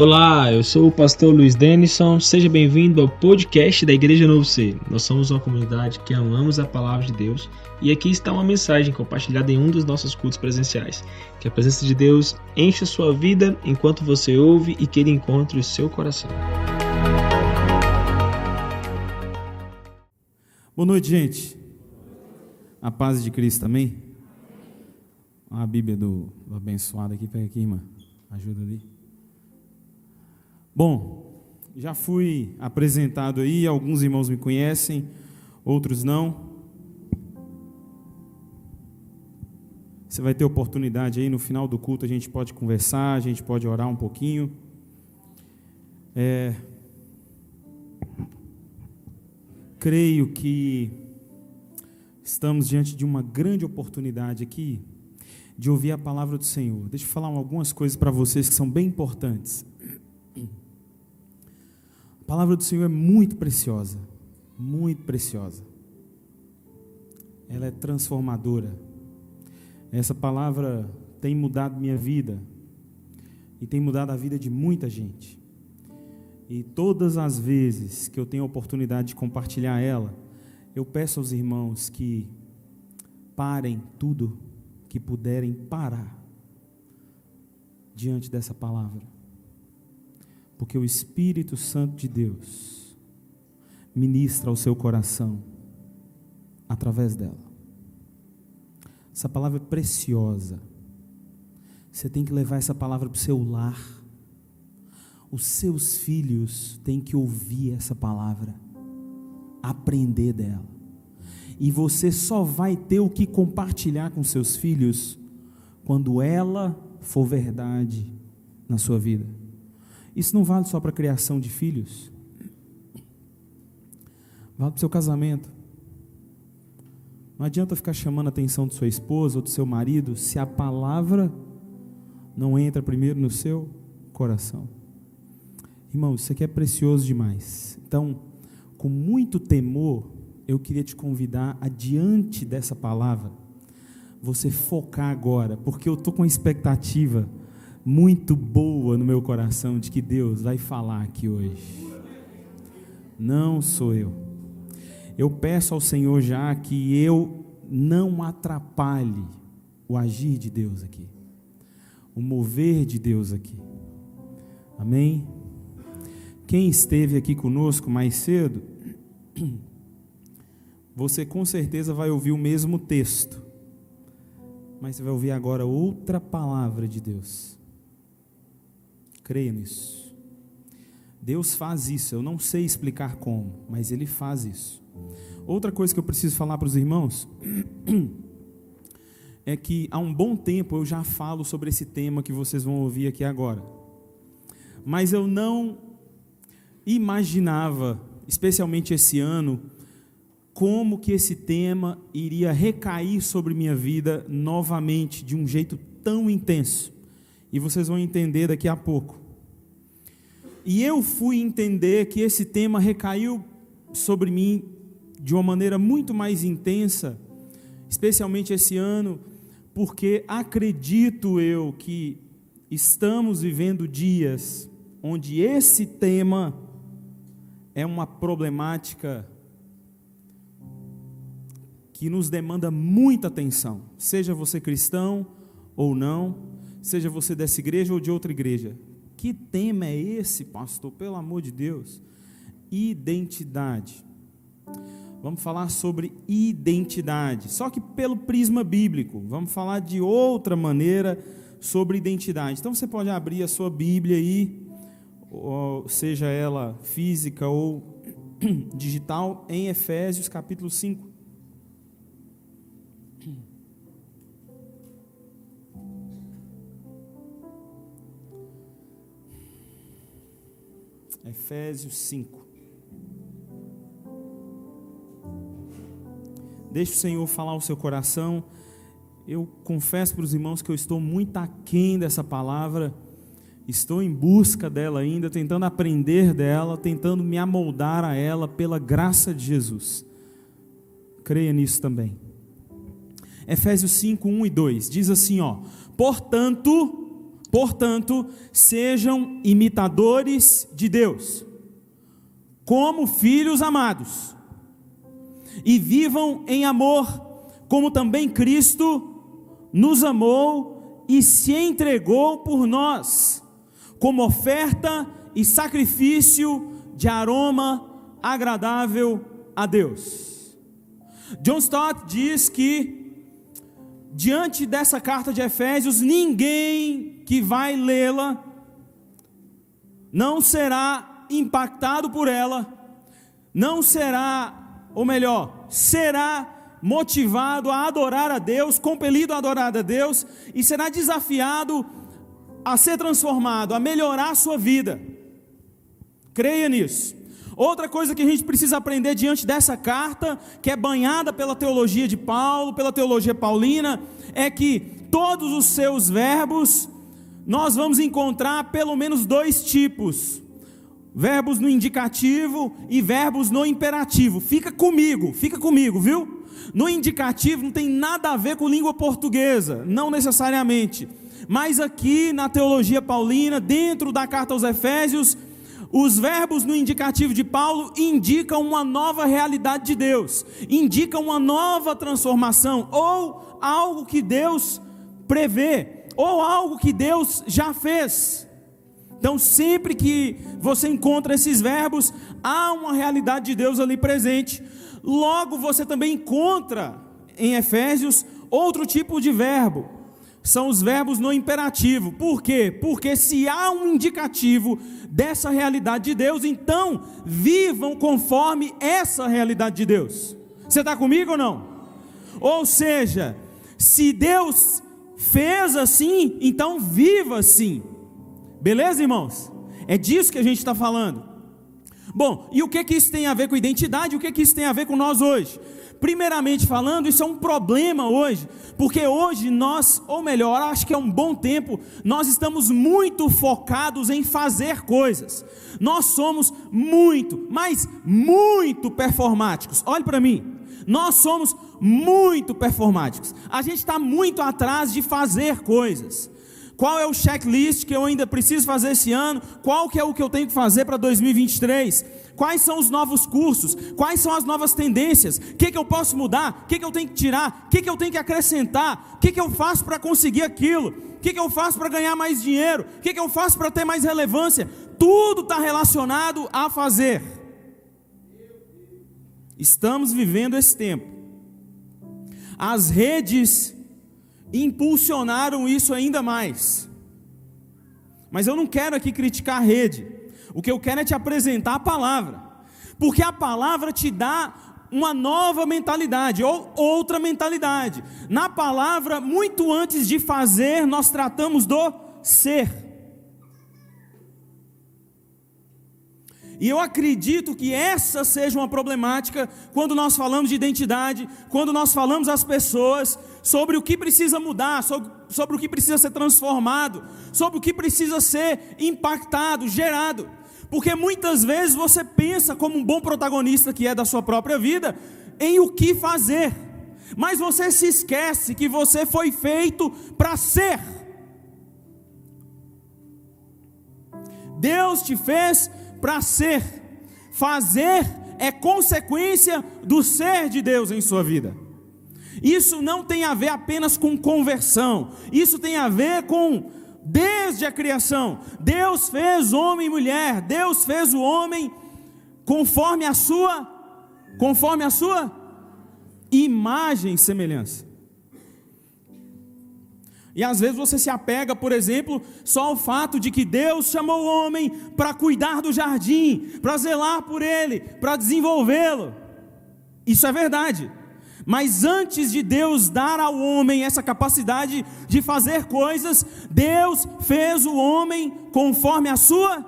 Olá, eu sou o pastor Luiz Denison. Seja bem-vindo ao podcast da Igreja Novo Ser. Nós somos uma comunidade que amamos a palavra de Deus e aqui está uma mensagem compartilhada em um dos nossos cultos presenciais. Que a presença de Deus encha sua vida enquanto você ouve e que ele encontre o seu coração. Boa noite, gente. A paz de Cristo, amém? A Bíblia do, do abençoado aqui, pega aqui, irmã. Ajuda ali. Bom, já fui apresentado aí, alguns irmãos me conhecem, outros não. Você vai ter oportunidade aí no final do culto, a gente pode conversar, a gente pode orar um pouquinho. É, creio que estamos diante de uma grande oportunidade aqui de ouvir a palavra do Senhor. Deixa eu falar algumas coisas para vocês que são bem importantes. Palavra do Senhor é muito preciosa, muito preciosa. Ela é transformadora. Essa palavra tem mudado minha vida e tem mudado a vida de muita gente. E todas as vezes que eu tenho a oportunidade de compartilhar ela, eu peço aos irmãos que parem tudo que puderem parar diante dessa palavra. Porque o Espírito Santo de Deus ministra ao seu coração através dela. Essa palavra é preciosa. Você tem que levar essa palavra para o seu lar. Os seus filhos têm que ouvir essa palavra, aprender dela. E você só vai ter o que compartilhar com seus filhos quando ela for verdade na sua vida. Isso não vale só para a criação de filhos, vale para o seu casamento. Não adianta ficar chamando a atenção de sua esposa ou do seu marido se a palavra não entra primeiro no seu coração. Irmão, isso aqui é precioso demais. Então, com muito temor, eu queria te convidar a, diante dessa palavra, você focar agora, porque eu estou com uma expectativa muito boa no meu coração de que Deus vai falar aqui hoje. Não sou eu. Eu peço ao Senhor já que eu não atrapalhe o agir de Deus aqui, o mover de Deus aqui. Amém? Quem esteve aqui conosco mais cedo, você com certeza vai ouvir o mesmo texto, mas você vai ouvir agora outra palavra de Deus. Creia nisso. Deus faz isso, eu não sei explicar como, mas Ele faz isso. Outra coisa que eu preciso falar para os irmãos é que há um bom tempo eu já falo sobre esse tema que vocês vão ouvir aqui agora, mas eu não imaginava, especialmente esse ano, como que esse tema iria recair sobre minha vida novamente de um jeito tão intenso. E vocês vão entender daqui a pouco. E eu fui entender que esse tema recaiu sobre mim de uma maneira muito mais intensa, especialmente esse ano, porque acredito eu que estamos vivendo dias onde esse tema é uma problemática que nos demanda muita atenção, seja você cristão ou não, seja você dessa igreja ou de outra igreja. Que tema é esse, pastor? Pelo amor de Deus. Identidade. Vamos falar sobre identidade, só que pelo prisma bíblico. Vamos falar de outra maneira sobre identidade. Então você pode abrir a sua Bíblia aí, seja ela física ou digital, em Efésios capítulo 5. Efésios 5. Deixe o Senhor falar o seu coração. Eu confesso para os irmãos que eu estou muito aquém dessa palavra. Estou em busca dela ainda, tentando aprender dela, tentando me amoldar a ela pela graça de Jesus. Creia nisso também. Efésios 5, 1 e 2 diz assim: ó, portanto, Portanto, sejam imitadores de Deus, como filhos amados, e vivam em amor, como também Cristo nos amou e se entregou por nós, como oferta e sacrifício de aroma agradável a Deus. John Stott diz que, diante dessa carta de Efésios, ninguém que vai lê-la não será impactado por ela, não será, ou melhor, será motivado a adorar a Deus, compelido a adorar a Deus, e será desafiado a ser transformado, a melhorar a sua vida. Creia nisso. Outra coisa que a gente precisa aprender diante dessa carta, que é banhada pela teologia de Paulo, pela teologia paulina, é que todos os seus verbos nós vamos encontrar pelo menos dois tipos: verbos no indicativo e verbos no imperativo. Fica comigo, fica comigo, viu? No indicativo não tem nada a ver com língua portuguesa, não necessariamente. Mas aqui na teologia paulina, dentro da carta aos Efésios, os verbos no indicativo de Paulo indicam uma nova realidade de Deus, indicam uma nova transformação, ou algo que Deus prevê, ou algo que Deus já fez. Então, sempre que você encontra esses verbos, há uma realidade de Deus ali presente. Logo, você também encontra em Efésios outro tipo de verbo, são os verbos no imperativo. Por quê? Porque se há um indicativo dessa realidade de Deus, então vivam conforme essa realidade de Deus. Você está comigo ou não? Ou seja, se Deus fez assim, então viva assim. Beleza, irmãos? É disso que a gente está falando. Bom, e o que que isso tem a ver com identidade? O que que isso tem a ver com nós hoje? Primeiramente falando, isso é um problema hoje, porque hoje nós, ou melhor, acho que é um bom tempo, nós estamos muito focados em fazer coisas. Nós somos muito, mas muito performáticos. Olhe para mim. Nós somos muito performáticos. A gente está muito atrás de fazer coisas. Qual é o checklist que eu ainda preciso fazer esse ano? Qual que é o que eu tenho que fazer para 2023? Quais são os novos cursos? Quais são as novas tendências? O que, que eu posso mudar? O que, que eu tenho que tirar? O que, que eu tenho que acrescentar? O que, que eu faço para conseguir aquilo? O que, que eu faço para ganhar mais dinheiro? O que, que eu faço para ter mais relevância? Tudo está relacionado a fazer. Estamos vivendo esse tempo. As redes impulsionaram isso ainda mais. Mas eu não quero aqui criticar a rede. O que eu quero é te apresentar a palavra. Porque a palavra te dá uma nova mentalidade ou outra mentalidade. Na palavra, muito antes de fazer, nós tratamos do ser. E eu acredito que essa seja uma problemática quando nós falamos de identidade, quando nós falamos às pessoas sobre o que precisa mudar, sobre, sobre o que precisa ser transformado, sobre o que precisa ser impactado, gerado. Porque muitas vezes você pensa, como um bom protagonista que é da sua própria vida, em o que fazer, mas você se esquece que você foi feito para ser. Deus te fez para ser. Fazer é consequência do ser de Deus em sua vida. Isso não tem a ver apenas com conversão, isso tem a ver com desde a criação. Deus fez homem e mulher, Deus fez o homem conforme a sua conforme a sua imagem e semelhança. E às vezes você se apega, por exemplo, só ao fato de que Deus chamou o homem para cuidar do jardim, para zelar por ele, para desenvolvê-lo. Isso é verdade. Mas antes de Deus dar ao homem essa capacidade de fazer coisas, Deus fez o homem conforme a sua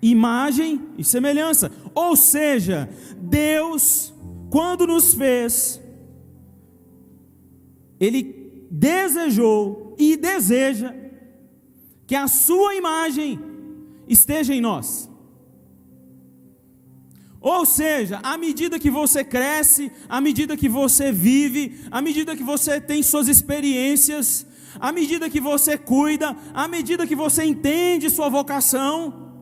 imagem e semelhança. Ou seja, Deus, quando nos fez, Ele desejou e deseja que a sua imagem esteja em nós. Ou seja, à medida que você cresce, à medida que você vive, à medida que você tem suas experiências, à medida que você cuida, à medida que você entende sua vocação,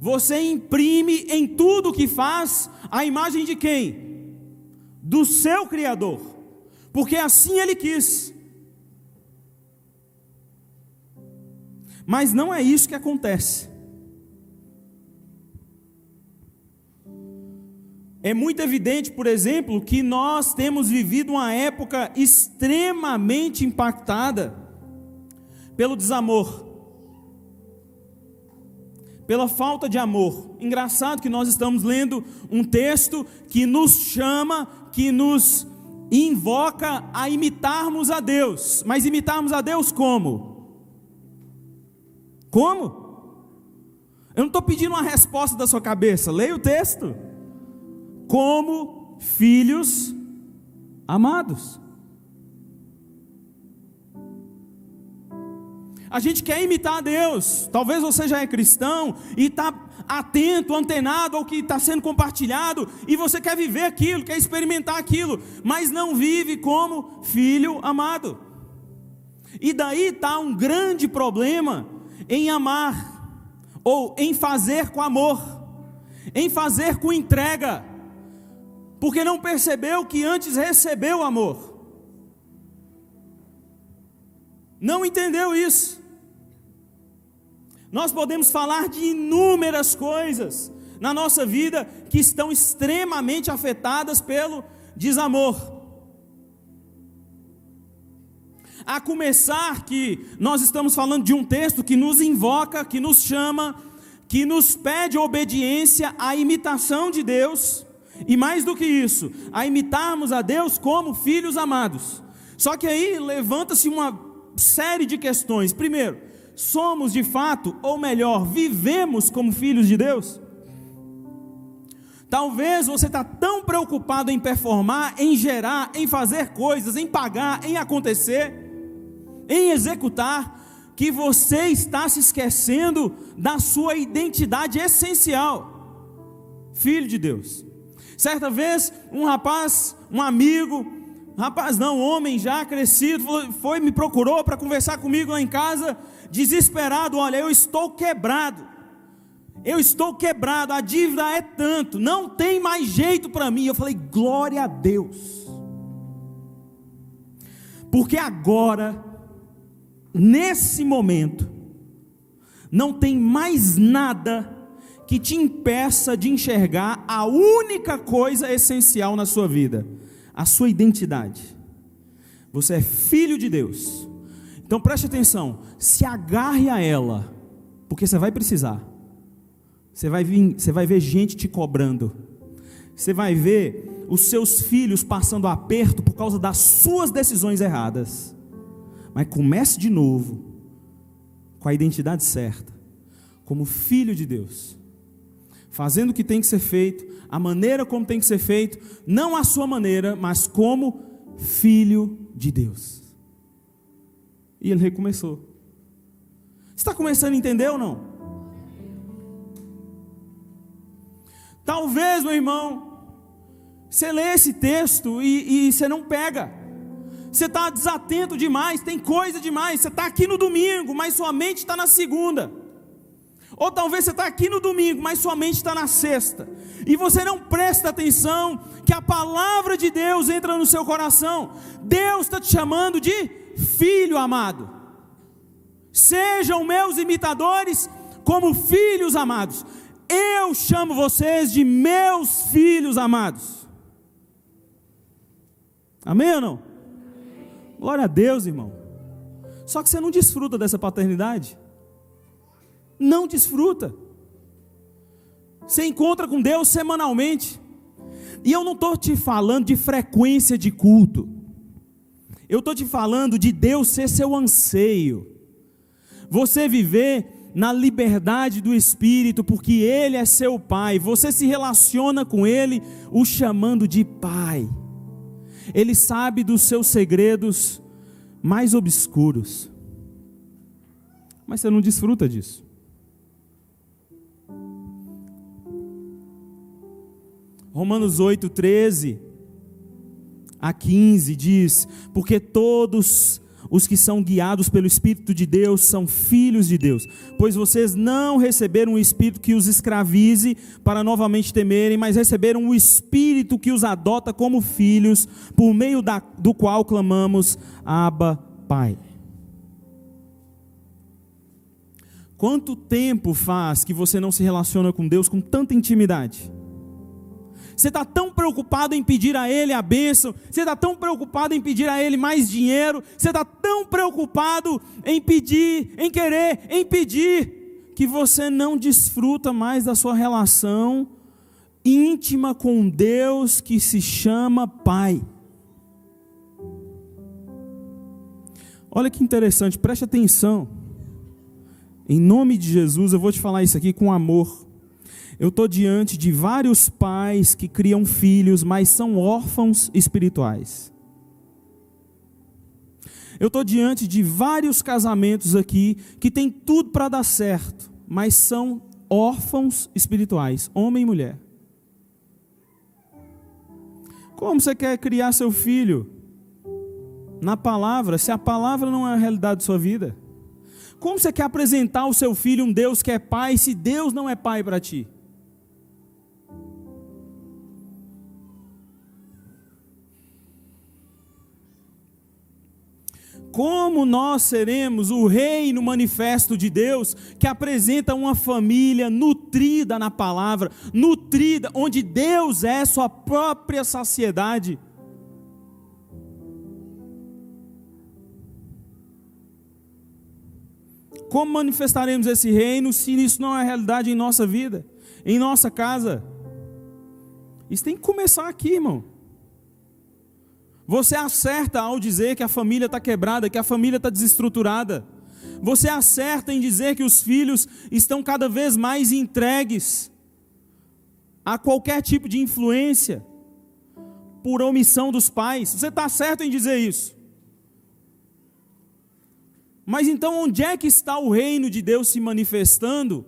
você imprime em tudo que faz a imagem de quem? Do seu Criador, porque assim Ele quis. Mas não é isso que acontece. É muito evidente, por exemplo, que nós temos vivido uma época extremamente impactada pelo desamor, pela falta de amor. Engraçado que nós estamos lendo um texto que nos chama, que nos invoca a imitarmos a Deus, mas imitarmos a Deus como? Como? Eu não estou pedindo uma resposta da sua cabeça, leia o texto como filhos amados. A gente quer imitar a Deus. Talvez você já é cristão e está atento, antenado ao que está sendo compartilhado, e você quer viver aquilo, quer experimentar aquilo, mas não vive como filho amado. E daí está um grande problema em amar, ou em fazer com amor, em fazer com entrega porque não percebeu que antes recebeu amor. Não entendeu isso. Nós podemos falar de inúmeras coisas na nossa vida que estão extremamente afetadas pelo desamor. A começar que nós estamos falando de um texto que nos invoca, que nos chama, que nos pede obediência à imitação de Deus e mais do que isso, a imitarmos a Deus como filhos amados. Só que aí levanta-se uma série de questões. Primeiro, somos de fato, ou melhor, vivemos como filhos de Deus? Talvez você está tão preocupado em performar, em gerar, em fazer coisas, em pagar, em acontecer, em executar, que você está se esquecendo da sua identidade essencial, filho de Deus. Certa vez, um rapaz, um amigo, rapaz não, homem já crescido, foi, me procurou para conversar comigo lá em casa, desesperado: olha, eu estou quebrado. Eu estou quebrado, a dívida é tanto, não tem mais jeito para mim. Eu falei, glória a Deus. Porque agora, nesse momento, não tem mais nada que te impeça de enxergar a única coisa essencial na sua vida: a sua identidade. Você é filho de Deus. Então preste atenção, se agarre a ela, porque você vai precisar. Você vai, vir, você vai ver gente te cobrando. Você vai ver os seus filhos passando aperto por causa das suas decisões erradas. Mas comece de novo, com a identidade certa, como filho de Deus fazendo o que tem que ser feito, a maneira como tem que ser feito, não a sua maneira, mas como filho de Deus. E ele recomeçou. Está começando a entender ou não? Talvez, meu irmão, você lê esse texto e, e você não pega. Você está desatento demais, tem coisa demais. Você está aqui no domingo, mas sua mente está na segunda. Ou talvez você está aqui no domingo, mas sua mente está na sexta. E você não presta atenção que a palavra de Deus entra no seu coração. Deus está te chamando de filho amado. Sejam meus imitadores como filhos amados. Eu chamo vocês de meus filhos amados. Amém ou não? Glória a Deus, irmão. Só que você não desfruta dessa paternidade não desfruta. Você encontra com Deus semanalmente. E eu não estou te falando de frequência de culto. Eu estou te falando de Deus ser seu anseio. Você viver na liberdade do Espírito, porque Ele é seu Pai. Você se relaciona com Ele, o chamando de Pai. Ele sabe dos seus segredos mais obscuros. Mas você não desfruta disso. Romanos 8, 13. a 15 diz: Porque todos os que são guiados pelo Espírito de Deus são filhos de Deus, pois vocês não receberam um espírito que os escravize para novamente temerem, mas receberam o espírito que os adota como filhos, por meio da, do qual clamamos: Abba, Pai. Quanto tempo faz que você não se relaciona com Deus com tanta intimidade? Você está tão preocupado em pedir a Ele a bênção, você está tão preocupado em pedir a Ele mais dinheiro, você está tão preocupado em pedir, em querer, em pedir, que você não desfruta mais da sua relação íntima com Deus que se chama Pai. Olha que interessante, preste atenção. Em nome de Jesus, eu vou te falar isso aqui com amor. Eu estou diante de vários pais que criam filhos, mas são órfãos espirituais. Eu estou diante de vários casamentos aqui que tem tudo para dar certo, mas são órfãos espirituais, homem e mulher. Como você quer criar seu filho? Na palavra, se a palavra não é a realidade da sua vida. Como você quer apresentar ao seu filho um Deus que é pai se Deus não é pai para ti? Como nós seremos o reino manifesto de Deus que apresenta uma família nutrida na palavra, nutrida, onde Deus é sua própria saciedade? Como manifestaremos esse reino se isso não é realidade em nossa vida, em nossa casa? Isso tem que começar aqui, irmão. Você acerta ao dizer que a família está quebrada, que a família está desestruturada. Você acerta em dizer que os filhos estão cada vez mais entregues a qualquer tipo de influência por omissão dos pais. Você está certo em dizer isso. Mas então, onde é que está o reino de Deus se manifestando?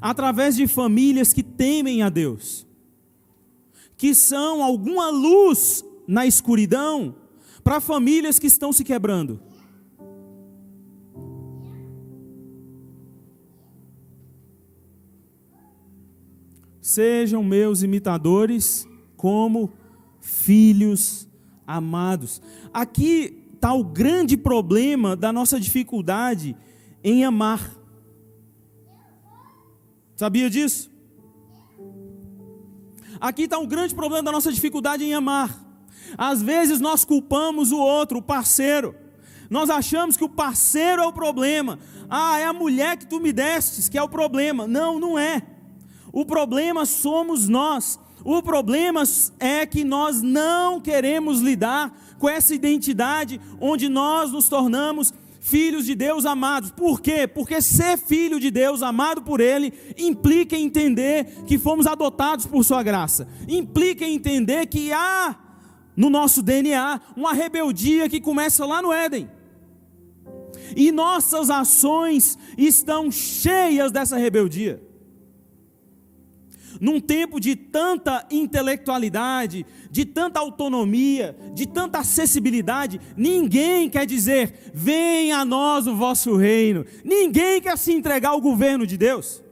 Através de famílias que temem a Deus, que são alguma luz na escuridão para famílias que estão se quebrando. Sejam meus imitadores como filhos amados. Aqui está o grande problema da nossa dificuldade em amar. Sabia disso? Aqui está o grande problema da nossa dificuldade em amar. Às vezes nós culpamos o outro, o parceiro. Nós achamos que o parceiro é o problema. Ah, é a mulher que tu me destes que é o problema. Não, não é. O problema somos nós. O problema é que nós não queremos lidar com essa identidade onde nós nos tornamos filhos de Deus amados. Por quê? Porque ser filho de Deus, amado por Ele, implica entender que fomos adotados por Sua graça, implica entender que há no nosso DNA uma rebeldia que começa lá no Éden. E nossas ações estão cheias dessa rebeldia num tempo de tanta intelectualidade, de tanta autonomia, de tanta acessibilidade, ninguém quer dizer: venha a nós o vosso reino. Ninguém quer se entregar ao governo de Deus.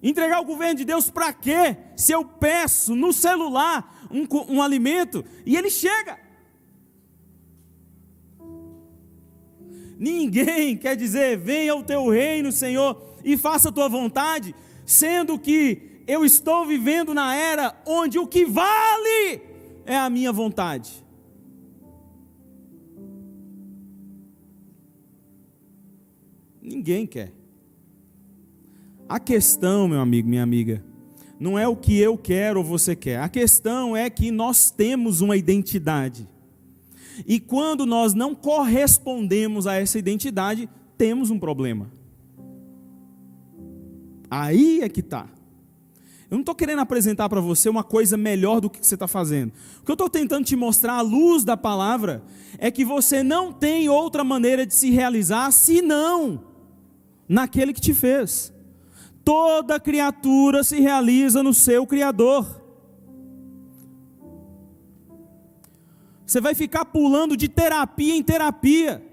Entregar o governo de Deus para quê? Se eu peço no celular um, um alimento e ele chega. Ninguém quer dizer: venha o teu reino, Senhor, e faça a tua vontade sendo que eu estou vivendo na era onde o que vale é a minha vontade. Ninguém quer. A questão, meu amigo, minha amiga, não é o que eu quero ou você quer. A questão é que nós temos uma identidade. E quando nós não correspondemos a essa identidade, temos um problema. Aí é que está. Eu não estou querendo apresentar para você uma coisa melhor do que você está fazendo. O que eu estou tentando te mostrar à luz da palavra é que você não tem outra maneira de se realizar senão naquele que te fez. Toda criatura se realiza no seu Criador. Você vai ficar pulando de terapia em terapia.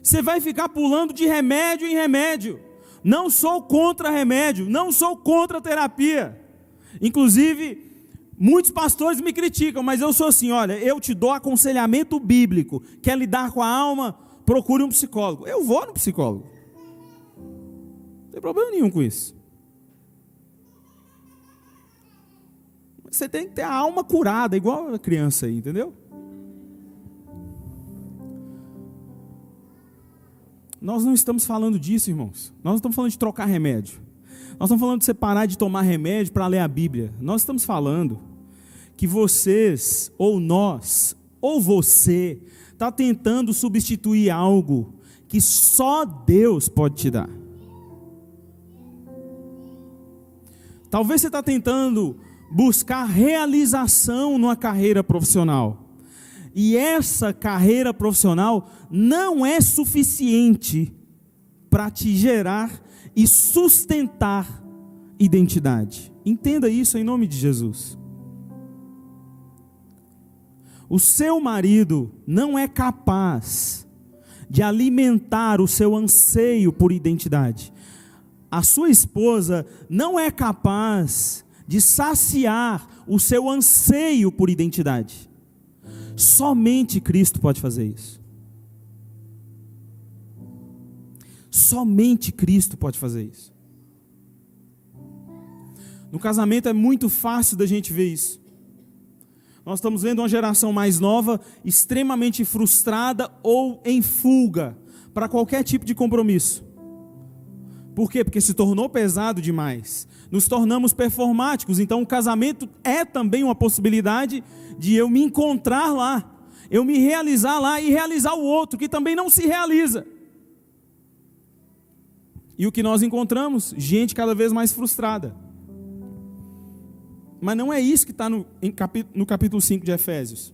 Você vai ficar pulando de remédio em remédio. Não sou contra remédio, não sou contra terapia. Inclusive, muitos pastores me criticam, mas eu sou assim: olha, eu te dou aconselhamento bíblico. Quer lidar com a alma? Procure um psicólogo. Eu vou no psicólogo. Tem problema nenhum com isso. Você tem que ter a alma curada, igual a criança aí, entendeu? Nós não estamos falando disso, irmãos. Nós não estamos falando de trocar remédio. Nós estamos falando de você parar de tomar remédio para ler a Bíblia. Nós estamos falando que vocês, ou nós, ou você, está tentando substituir algo que só Deus pode te dar. Talvez você está tentando buscar realização numa carreira profissional. E essa carreira profissional não é suficiente para te gerar e sustentar identidade. Entenda isso em nome de Jesus. O seu marido não é capaz de alimentar o seu anseio por identidade. A sua esposa não é capaz de saciar o seu anseio por identidade. Somente Cristo pode fazer isso. Somente Cristo pode fazer isso. No casamento é muito fácil da gente ver isso. Nós estamos vendo uma geração mais nova extremamente frustrada ou em fuga para qualquer tipo de compromisso. Por quê? Porque se tornou pesado demais. Nos tornamos performáticos. Então, o casamento é também uma possibilidade de eu me encontrar lá, eu me realizar lá e realizar o outro que também não se realiza. E o que nós encontramos? Gente cada vez mais frustrada. Mas não é isso que está no, no capítulo 5 de Efésios.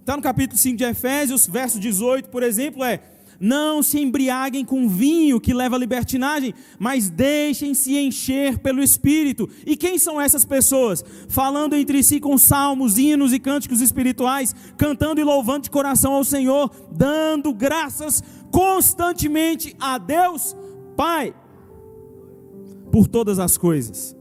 Está no capítulo 5 de Efésios, verso 18, por exemplo, é não se embriaguem com vinho que leva à libertinagem, mas deixem-se encher pelo Espírito. E quem são essas pessoas? Falando entre si com salmos, hinos e cânticos espirituais, cantando e louvando de coração ao Senhor, dando graças constantemente a Deus Pai por todas as coisas.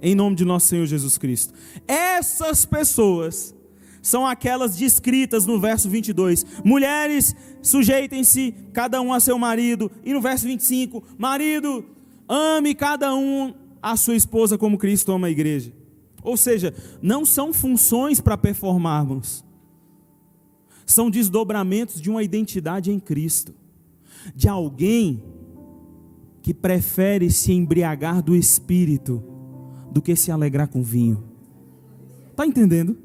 Em nome de nosso Senhor Jesus Cristo. Essas pessoas são aquelas descritas no verso 22. Mulheres, sujeitem-se cada um a seu marido. E no verso 25, marido, ame cada um a sua esposa como Cristo ama a igreja. Ou seja, não são funções para performarmos. São desdobramentos de uma identidade em Cristo. De alguém que prefere se embriagar do espírito do que se alegrar com vinho. Está entendendo?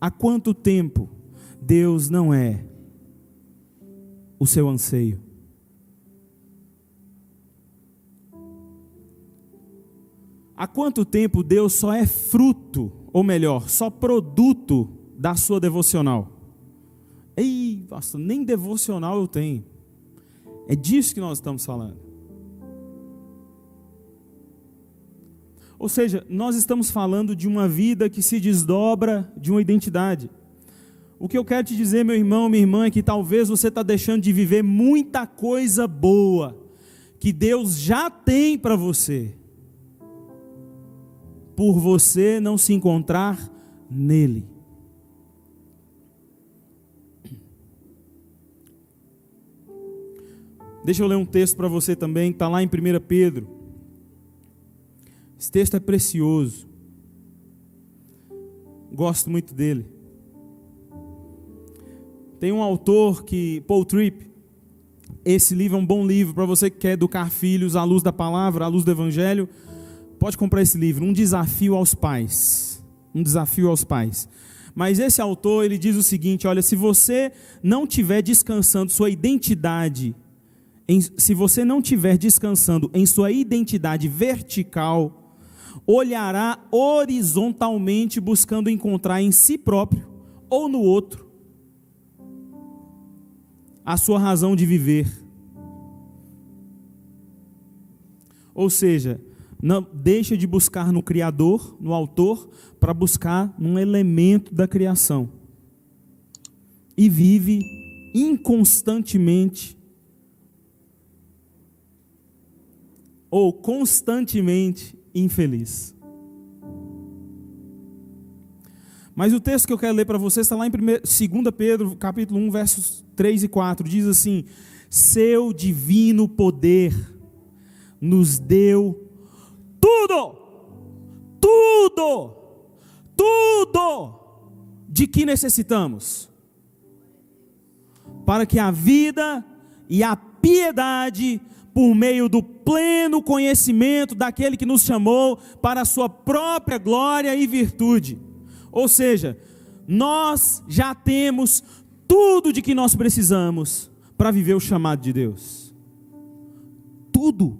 Há quanto tempo Deus não é o seu anseio? Há quanto tempo Deus só é fruto, ou melhor, só produto da sua devocional? Ei, pastor, nem devocional eu tenho. É disso que nós estamos falando. Ou seja, nós estamos falando de uma vida que se desdobra de uma identidade. O que eu quero te dizer, meu irmão, minha irmã, é que talvez você está deixando de viver muita coisa boa que Deus já tem para você, por você não se encontrar nele. Deixa eu ler um texto para você também, está lá em 1 Pedro esse texto é precioso. Gosto muito dele. Tem um autor que, Paul Tripp, esse livro é um bom livro para você que quer educar filhos à luz da palavra, à luz do evangelho. Pode comprar esse livro, Um Desafio aos Pais. Um Desafio aos Pais. Mas esse autor, ele diz o seguinte, olha, se você não tiver descansando sua identidade, em, se você não tiver descansando em sua identidade vertical, olhará horizontalmente buscando encontrar em si próprio ou no outro a sua razão de viver. Ou seja, não deixa de buscar no Criador, no Autor, para buscar num elemento da criação. E vive inconstantemente ou constantemente infeliz. Mas o texto que eu quero ler para vocês está lá em 2 Pedro, capítulo 1, versos 3 e 4. Diz assim: Seu divino poder nos deu tudo, tudo, tudo de que necessitamos, para que a vida e a piedade, por meio do pleno conhecimento daquele que nos chamou para a sua própria glória e virtude. Ou seja, nós já temos tudo de que nós precisamos para viver o chamado de Deus. Tudo.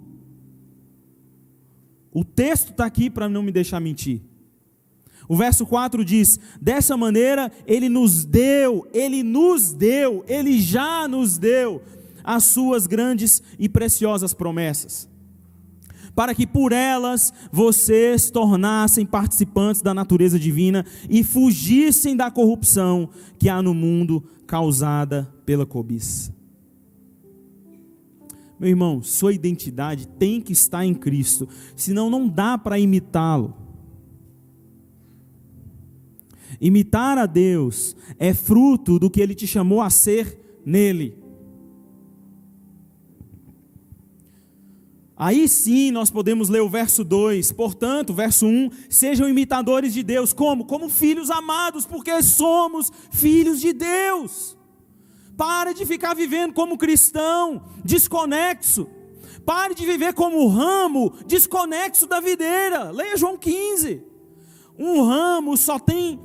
O texto está aqui para não me deixar mentir. O verso 4 diz: Dessa maneira ele nos deu, ele nos deu, ele já nos deu as suas grandes e preciosas promessas, para que por elas vocês tornassem participantes da natureza divina e fugissem da corrupção que há no mundo causada pela cobiça. Meu irmão, sua identidade tem que estar em Cristo, senão não dá para imitá-lo. Imitar a Deus é fruto do que ele te chamou a ser nele. Aí sim nós podemos ler o verso 2. Portanto, verso 1: sejam imitadores de Deus. Como? Como filhos amados, porque somos filhos de Deus. Pare de ficar vivendo como cristão, desconexo. Pare de viver como ramo, desconexo da videira. Leia João 15. Um ramo só tem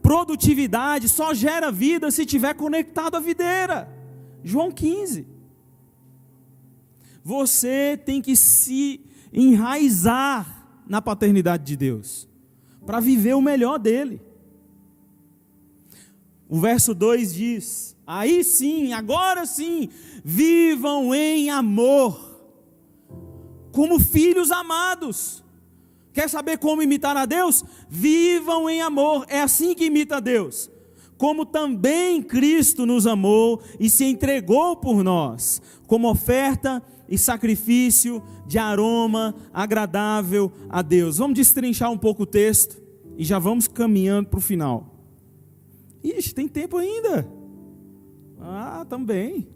produtividade, só gera vida se estiver conectado à videira. João 15. Você tem que se enraizar na paternidade de Deus, para viver o melhor dele. O verso 2 diz: Aí sim, agora sim, vivam em amor, como filhos amados. Quer saber como imitar a Deus? Vivam em amor, é assim que imita a Deus. Como também Cristo nos amou e se entregou por nós, como oferta e sacrifício de aroma agradável a Deus. Vamos destrinchar um pouco o texto e já vamos caminhando para o final. Ixi, tem tempo ainda. Ah, também.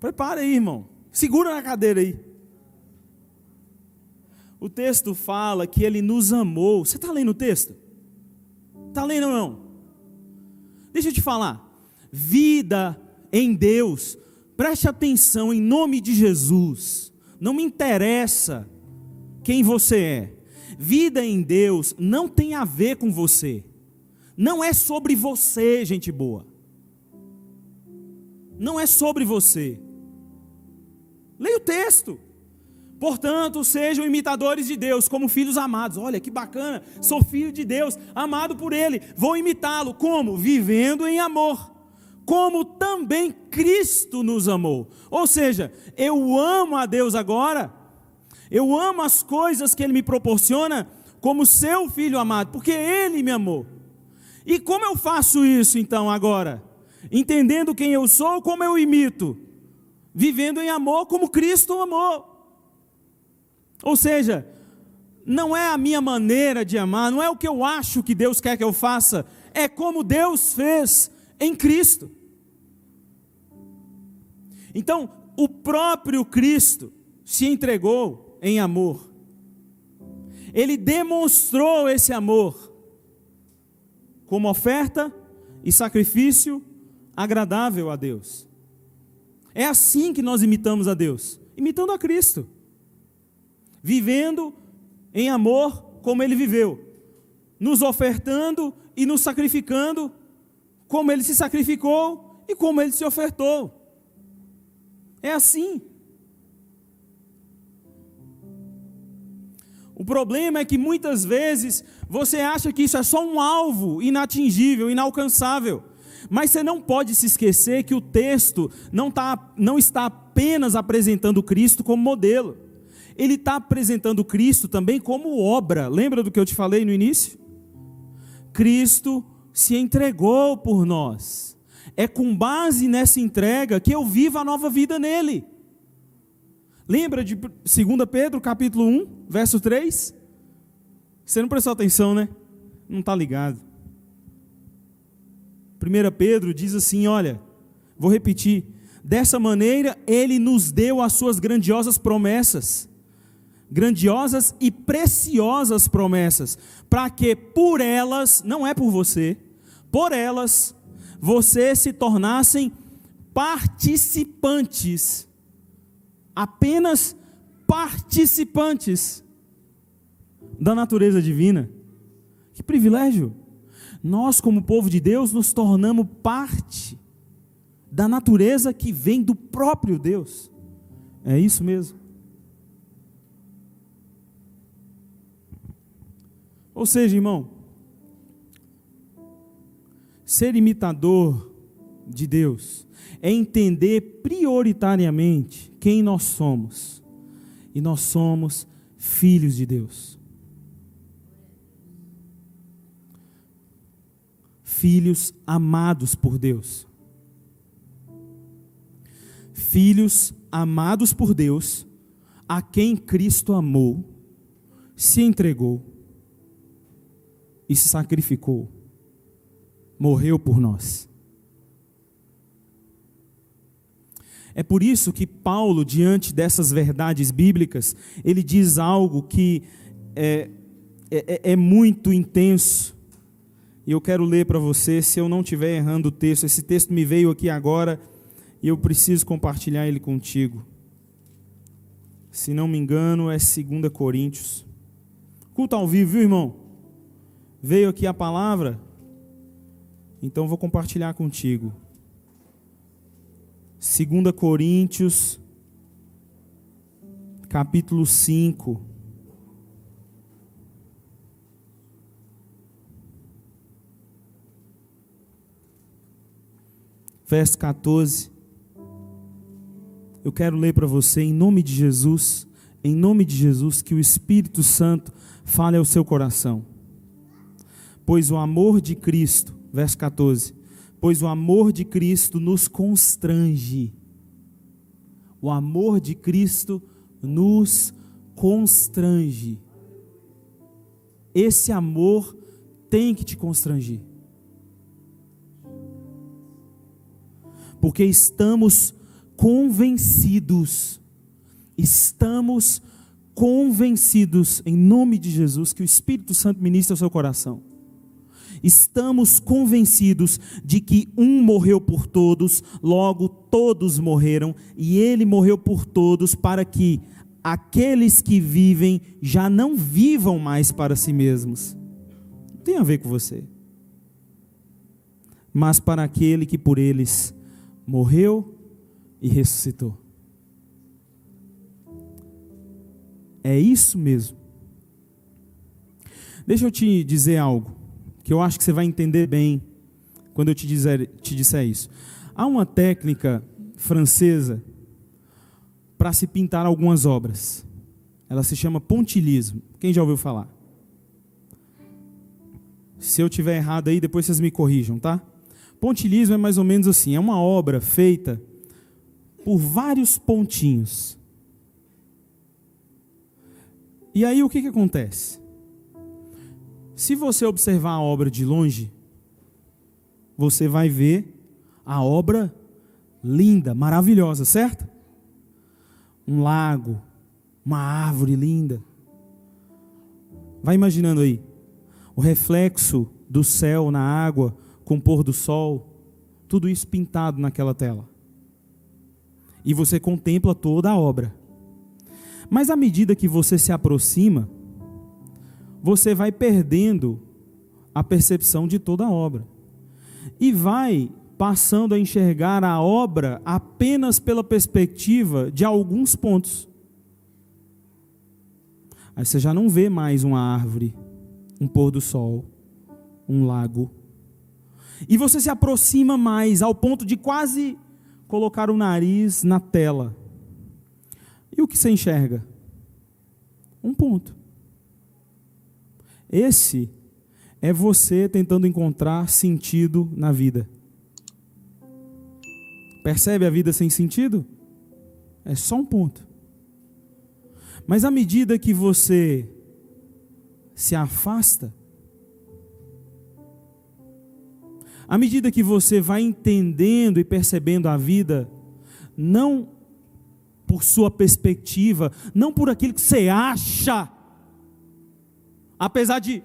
Prepara aí, irmão. Segura na cadeira aí. O texto fala que ele nos amou. Você está lendo o texto? Está lendo ou não? Deixa eu te falar. Vida em Deus. Preste atenção em nome de Jesus. Não me interessa quem você é. Vida em Deus não tem a ver com você. Não é sobre você, gente boa não é sobre você. Leia o texto. Portanto, sejam imitadores de Deus, como filhos amados. Olha que bacana, sou filho de Deus, amado por Ele. Vou imitá-lo. Como? Vivendo em amor. Como também Cristo nos amou. Ou seja, eu amo a Deus agora, eu amo as coisas que Ele me proporciona, como seu filho amado, porque Ele me amou. E como eu faço isso então agora? entendendo quem eu sou, como eu imito, vivendo em amor como Cristo amou. Ou seja, não é a minha maneira de amar, não é o que eu acho que Deus quer que eu faça, é como Deus fez em Cristo. Então, o próprio Cristo se entregou em amor. Ele demonstrou esse amor como oferta e sacrifício agradável a Deus. É assim que nós imitamos a Deus, imitando a Cristo, vivendo em amor como Ele viveu, nos ofertando e nos sacrificando como Ele se sacrificou e como Ele se ofertou. É assim. O problema é que muitas vezes você acha que isso é só um alvo inatingível, inalcançável. Mas você não pode se esquecer que o texto não, tá, não está apenas apresentando Cristo como modelo, ele está apresentando Cristo também como obra. Lembra do que eu te falei no início? Cristo se entregou por nós. É com base nessa entrega que eu vivo a nova vida nele. Lembra de 2 Pedro capítulo 1, verso 3? Você não prestou atenção, né? Não está ligado. 1 Pedro diz assim: olha, vou repetir. Dessa maneira, ele nos deu as suas grandiosas promessas, grandiosas e preciosas promessas, para que por elas, não é por você, por elas, você se tornassem participantes, apenas participantes da natureza divina. Que privilégio! Nós, como povo de Deus, nos tornamos parte da natureza que vem do próprio Deus. É isso mesmo. Ou seja, irmão, ser imitador de Deus é entender prioritariamente quem nós somos. E nós somos filhos de Deus. Filhos amados por Deus filhos amados por Deus, a quem Cristo amou, se entregou e se sacrificou, morreu por nós. É por isso que Paulo, diante dessas verdades bíblicas, ele diz algo que é, é, é muito intenso. E eu quero ler para você, se eu não estiver errando o texto. Esse texto me veio aqui agora e eu preciso compartilhar ele contigo. Se não me engano, é 2 Coríntios. Culto ao vivo, viu, irmão? Veio aqui a palavra, então vou compartilhar contigo. 2 Coríntios, capítulo 5. Verso 14. Eu quero ler para você, em nome de Jesus, em nome de Jesus, que o Espírito Santo fale ao seu coração. Pois o amor de Cristo, verso 14, pois o amor de Cristo nos constrange. O amor de Cristo nos constrange. Esse amor tem que te constranger. Porque estamos convencidos, estamos convencidos, em nome de Jesus, que o Espírito Santo ministra ao seu coração. Estamos convencidos de que um morreu por todos, logo todos morreram, e ele morreu por todos para que aqueles que vivem já não vivam mais para si mesmos. Não tem a ver com você. Mas para aquele que por eles morreu e ressuscitou. É isso mesmo. Deixa eu te dizer algo que eu acho que você vai entender bem quando eu te, dizer, te disser isso. Há uma técnica francesa para se pintar algumas obras. Ela se chama pontilismo. Quem já ouviu falar? Se eu tiver errado aí, depois vocês me corrijam, tá? Pontilismo é mais ou menos assim: é uma obra feita por vários pontinhos. E aí o que, que acontece? Se você observar a obra de longe, você vai ver a obra linda, maravilhosa, certo? Um lago, uma árvore linda. Vai imaginando aí o reflexo do céu na água com o pôr do sol, tudo isso pintado naquela tela e você contempla toda a obra. Mas à medida que você se aproxima, você vai perdendo a percepção de toda a obra e vai passando a enxergar a obra apenas pela perspectiva de alguns pontos. Aí você já não vê mais uma árvore, um pôr do sol, um lago. E você se aproxima mais ao ponto de quase colocar o nariz na tela. E o que você enxerga? Um ponto. Esse é você tentando encontrar sentido na vida. Percebe a vida sem sentido? É só um ponto. Mas à medida que você se afasta, à medida que você vai entendendo e percebendo a vida, não por sua perspectiva, não por aquilo que você acha, apesar de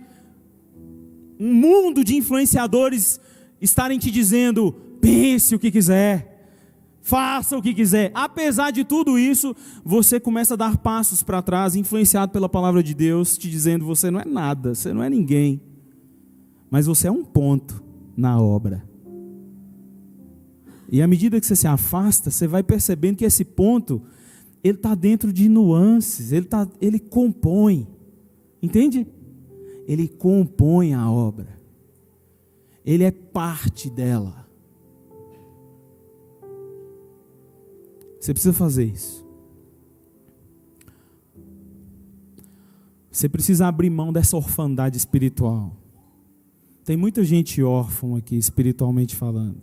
um mundo de influenciadores estarem te dizendo, pense o que quiser, faça o que quiser. Apesar de tudo isso, você começa a dar passos para trás, influenciado pela palavra de Deus, te dizendo: você não é nada, você não é ninguém, mas você é um ponto na obra. E à medida que você se afasta, você vai percebendo que esse ponto ele está dentro de nuances, ele, tá, ele compõe, entende? Ele compõe a obra, ele é parte dela. Você precisa fazer isso. Você precisa abrir mão dessa orfandade espiritual. Tem muita gente órfã aqui, espiritualmente falando.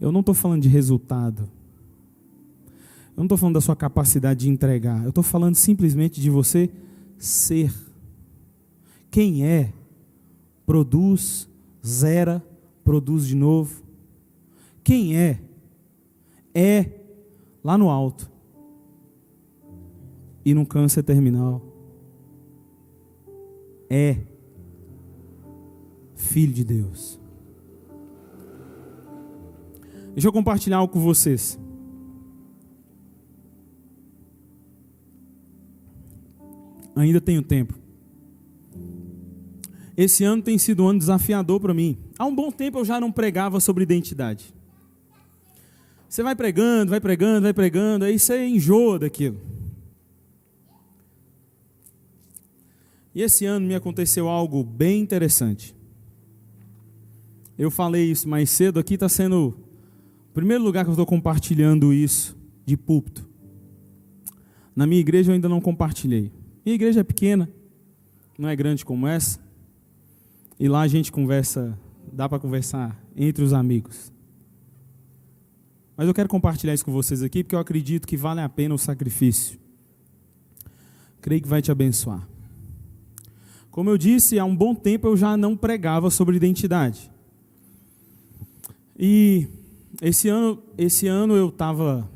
Eu não estou falando de resultado. Eu não estou falando da sua capacidade de entregar. Eu estou falando simplesmente de você ser. Quem é, produz, zera, produz de novo. Quem é? É lá no alto. E no câncer terminal. É filho de Deus. Deixa eu compartilhar algo com vocês. Ainda tenho tempo. Esse ano tem sido um ano desafiador para mim. Há um bom tempo eu já não pregava sobre identidade. Você vai pregando, vai pregando, vai pregando, aí você enjoa daquilo. E esse ano me aconteceu algo bem interessante. Eu falei isso mais cedo, aqui está sendo o primeiro lugar que eu estou compartilhando isso de púlpito. Na minha igreja eu ainda não compartilhei. Minha igreja é pequena, não é grande como essa. E lá a gente conversa, dá para conversar entre os amigos. Mas eu quero compartilhar isso com vocês aqui, porque eu acredito que vale a pena o sacrifício. Creio que vai te abençoar. Como eu disse, há um bom tempo eu já não pregava sobre identidade. E esse ano, esse ano eu estava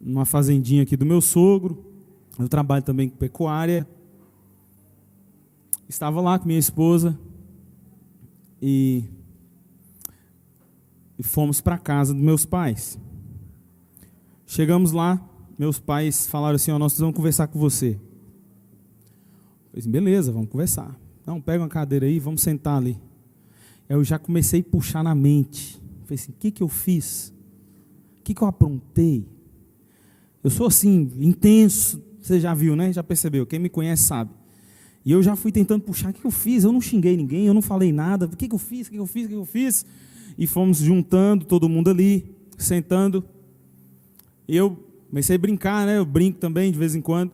numa fazendinha aqui do meu sogro. Eu trabalho também com pecuária. Estava lá com minha esposa e, e fomos para a casa dos meus pais. Chegamos lá, meus pais falaram assim: ó, nós vamos conversar com você. Eu assim, beleza, vamos conversar. Não, pega uma cadeira aí, vamos sentar ali. Eu já comecei a puxar na mente. Eu falei assim: o que, que eu fiz? O que, que eu aprontei? Eu sou assim, intenso. Você já viu, né? Já percebeu. Quem me conhece sabe. E eu já fui tentando puxar. O que, eu fiz? Eu não xinguei ninguém, eu não falei nada. O que, eu fiz? O que, eu fiz? O que, eu fiz? E fomos juntando todo mundo ali, sentando. E eu comecei a brincar, né? Eu brinco também de vez em quando.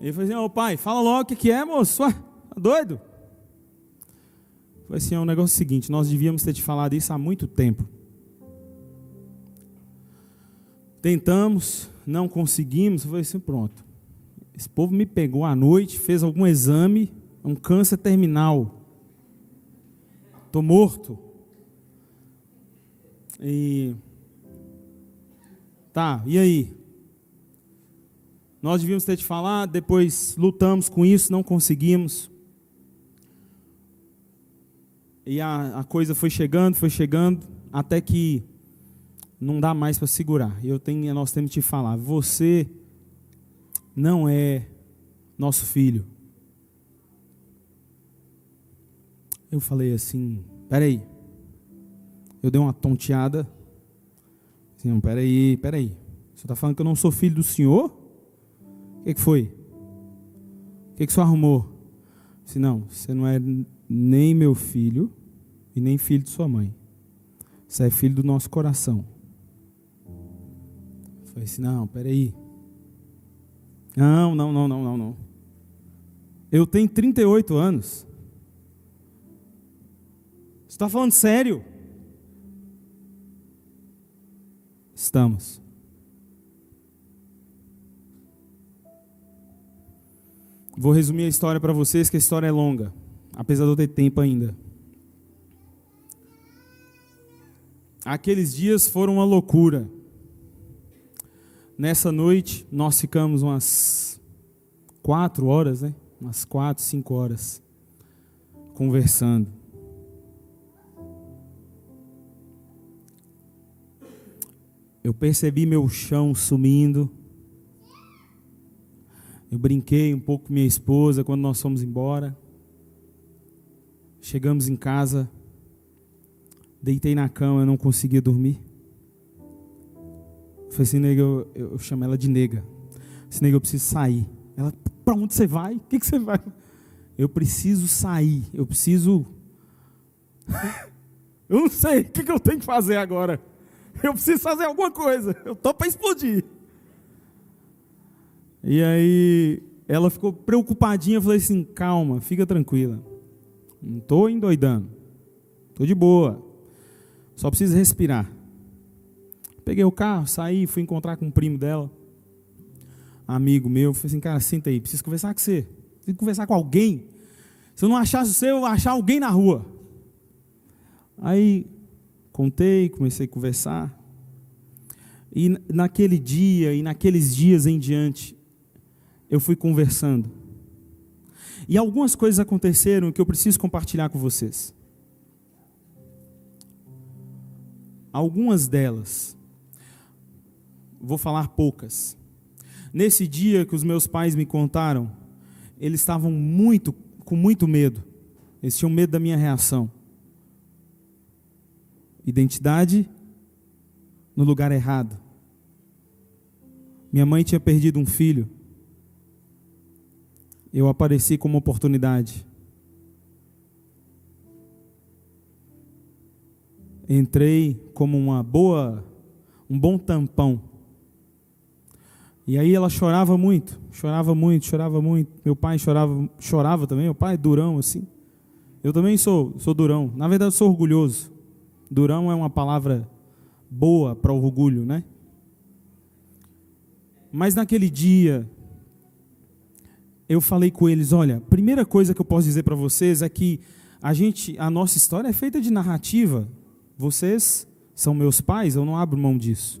E ele falou assim: Ô pai, fala logo o que, que é, moço. Ué, tá doido? Foi assim: é um negócio seguinte, nós devíamos ter te falado isso há muito tempo. Tentamos, não conseguimos. Foi assim: pronto. Esse povo me pegou à noite, fez algum exame, um câncer terminal. Estou morto. E Tá, e aí? Nós devíamos ter te falado, depois lutamos com isso, não conseguimos. E a, a coisa foi chegando, foi chegando, até que não dá mais para segurar. Eu tenho, nós temos que te falar, você não é nosso filho. Eu falei assim, peraí. Eu dei uma tonteada Sim, peraí, peraí. Você está falando que eu não sou filho do senhor? O que, que foi? O que, que senhor arrumou? Disse, não, você não é nem meu filho e nem filho de sua mãe. Você é filho do nosso coração. Falei assim: não, peraí. Não, não, não, não, não, não. Eu tenho 38 anos. Você está falando sério? Estamos. Vou resumir a história para vocês, que a história é longa, apesar de eu ter tempo ainda. Aqueles dias foram uma loucura. Nessa noite, nós ficamos umas quatro horas, né? Umas quatro, cinco horas, conversando. Eu percebi meu chão sumindo. Eu brinquei um pouco com minha esposa quando nós fomos embora. Chegamos em casa, deitei na cama, eu não conseguia dormir. Falei assim, nega, eu, eu, chamo ela de nega. Assim, nega, eu preciso sair. Ela, para onde você vai? O que, que você vai? Eu preciso sair, eu preciso. eu não sei, o que, que eu tenho que fazer agora? Eu preciso fazer alguma coisa, eu tô para explodir. E aí ela ficou preocupadinha, eu falei assim: calma, fica tranquila. Não estou endoidando, estou de boa, só preciso respirar. Peguei o carro, saí, fui encontrar com um primo dela, amigo meu. Falei assim, cara, senta aí, preciso conversar com você. Preciso conversar com alguém. Se eu não achasse você, eu vou achar alguém na rua. Aí, contei, comecei a conversar. E naquele dia e naqueles dias em diante, eu fui conversando. E algumas coisas aconteceram que eu preciso compartilhar com vocês. Algumas delas vou falar poucas. Nesse dia que os meus pais me contaram, eles estavam muito, com muito medo. Eles tinham medo da minha reação. Identidade no lugar errado. Minha mãe tinha perdido um filho. Eu apareci como oportunidade. Entrei como uma boa, um bom tampão e aí ela chorava muito, chorava muito, chorava muito. Meu pai chorava, chorava também. Meu pai é durão assim. Eu também sou, sou durão. Na verdade, sou orgulhoso. Durão é uma palavra boa para orgulho, né? Mas naquele dia, eu falei com eles: olha, primeira coisa que eu posso dizer para vocês é que a gente, a nossa história é feita de narrativa. Vocês são meus pais, eu não abro mão disso.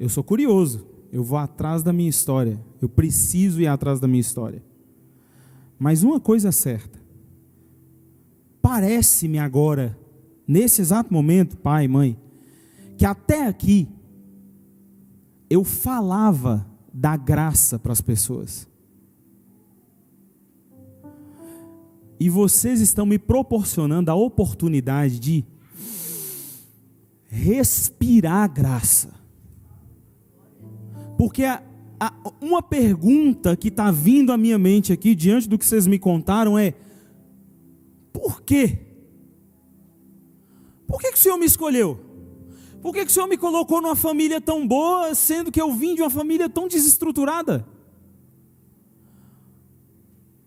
Eu sou curioso. Eu vou atrás da minha história. Eu preciso ir atrás da minha história. Mas uma coisa é certa. Parece-me agora, nesse exato momento, pai, mãe, que até aqui eu falava da graça para as pessoas. E vocês estão me proporcionando a oportunidade de respirar graça. Porque a, a, uma pergunta que está vindo à minha mente aqui, diante do que vocês me contaram, é: por quê? Por que, que o Senhor me escolheu? Por que, que o Senhor me colocou numa família tão boa, sendo que eu vim de uma família tão desestruturada?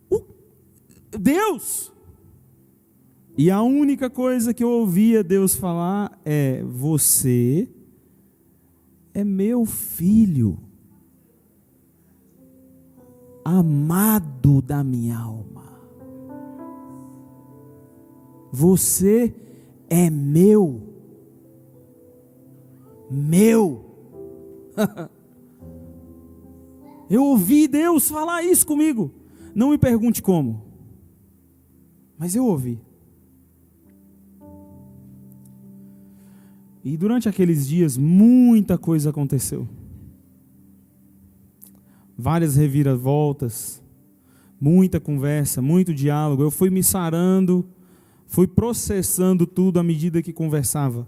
O Deus! E a única coisa que eu ouvia Deus falar é: Você é meu filho, amado da minha alma. Você é meu, meu. Eu ouvi Deus falar isso comigo. Não me pergunte como, mas eu ouvi. E durante aqueles dias, muita coisa aconteceu. Várias reviravoltas, muita conversa, muito diálogo. Eu fui me sarando, fui processando tudo à medida que conversava.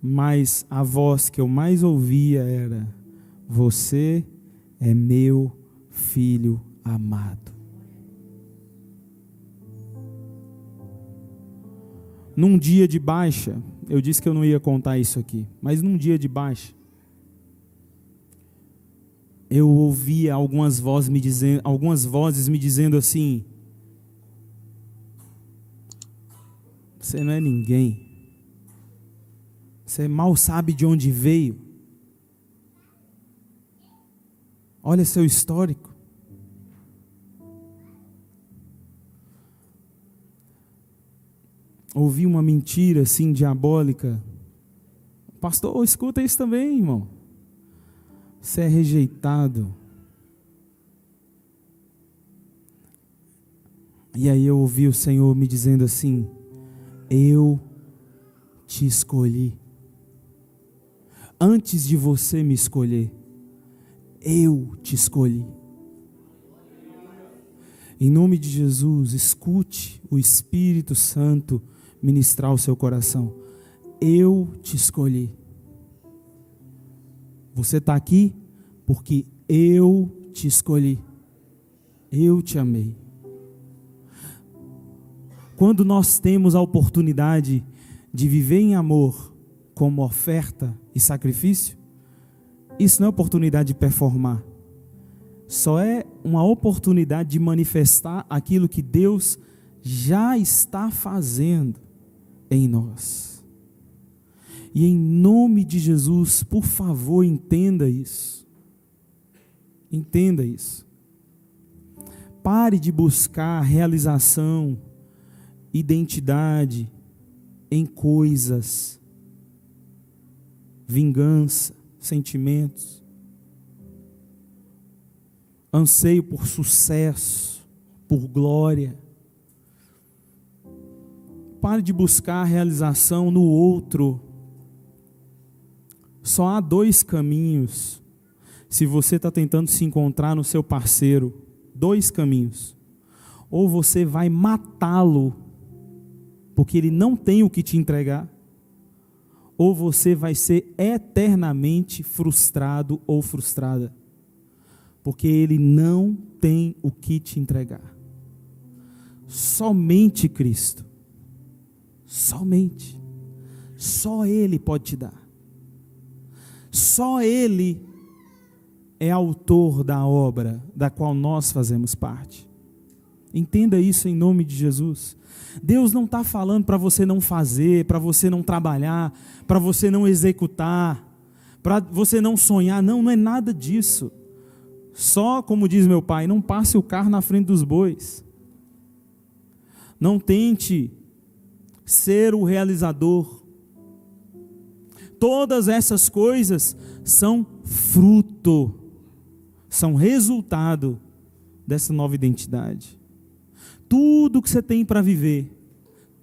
Mas a voz que eu mais ouvia era: Você é meu filho amado. Num dia de baixa, eu disse que eu não ia contar isso aqui, mas num dia de baixa, eu ouvia algumas vozes me dizendo, algumas vozes me dizendo assim: Você não é ninguém. Você mal sabe de onde veio. Olha seu histórico. Ouvi uma mentira assim diabólica. Pastor, escuta isso também, irmão. Você é rejeitado. E aí eu ouvi o Senhor me dizendo assim: Eu te escolhi. Antes de você me escolher, eu te escolhi. Em nome de Jesus, escute o Espírito Santo ministrar o seu coração. Eu te escolhi. Você está aqui porque eu te escolhi. Eu te amei. Quando nós temos a oportunidade de viver em amor como oferta e sacrifício, isso não é oportunidade de performar. Só é uma oportunidade de manifestar aquilo que Deus já está fazendo em nós. E em nome de Jesus, por favor, entenda isso. Entenda isso. Pare de buscar realização, identidade em coisas, vingança, sentimentos, anseio por sucesso, por glória. Pare de buscar realização no outro só há dois caminhos. Se você está tentando se encontrar no seu parceiro, dois caminhos. Ou você vai matá-lo, porque ele não tem o que te entregar, ou você vai ser eternamente frustrado ou frustrada, porque ele não tem o que te entregar. Somente Cristo, somente, só Ele pode te dar. Só Ele é autor da obra da qual nós fazemos parte. Entenda isso em nome de Jesus. Deus não está falando para você não fazer, para você não trabalhar, para você não executar, para você não sonhar. Não, não é nada disso. Só, como diz meu pai, não passe o carro na frente dos bois. Não tente ser o realizador Todas essas coisas são fruto, são resultado dessa nova identidade. Tudo que você tem para viver,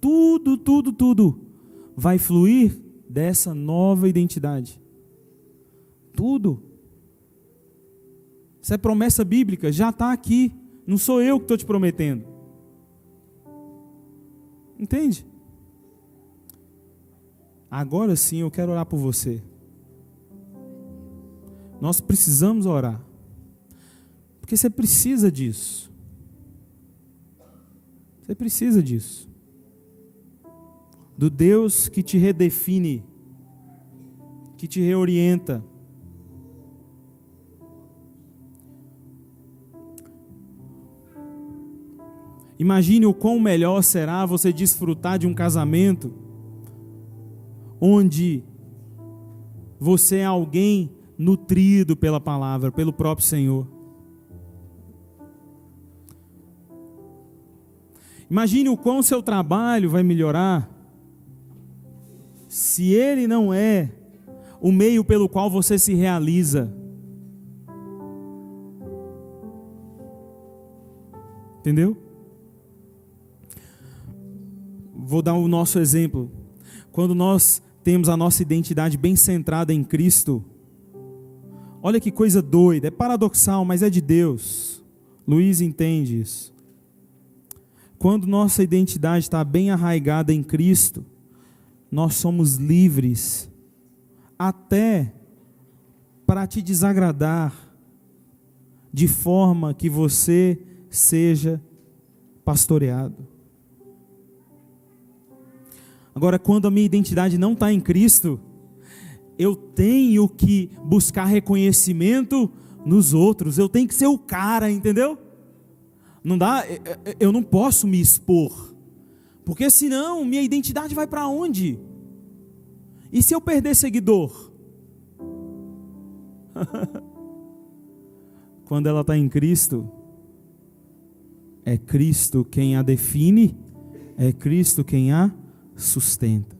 tudo, tudo, tudo, vai fluir dessa nova identidade. Tudo. Isso é promessa bíblica, já está aqui. Não sou eu que estou te prometendo. Entende? Agora sim eu quero orar por você. Nós precisamos orar. Porque você precisa disso. Você precisa disso. Do Deus que te redefine, que te reorienta. Imagine o quão melhor será você desfrutar de um casamento onde você é alguém nutrido pela palavra, pelo próprio Senhor. Imagine o quão seu trabalho vai melhorar se ele não é o meio pelo qual você se realiza. Entendeu? Vou dar o nosso exemplo. Quando nós temos a nossa identidade bem centrada em Cristo. Olha que coisa doida, é paradoxal, mas é de Deus. Luiz entende isso. Quando nossa identidade está bem arraigada em Cristo, nós somos livres até para te desagradar, de forma que você seja pastoreado. Agora, quando a minha identidade não está em Cristo, eu tenho que buscar reconhecimento nos outros, eu tenho que ser o cara, entendeu? Não dá, eu não posso me expor, porque senão minha identidade vai para onde? E se eu perder seguidor? Quando ela está em Cristo, é Cristo quem a define, é Cristo quem a sustenta.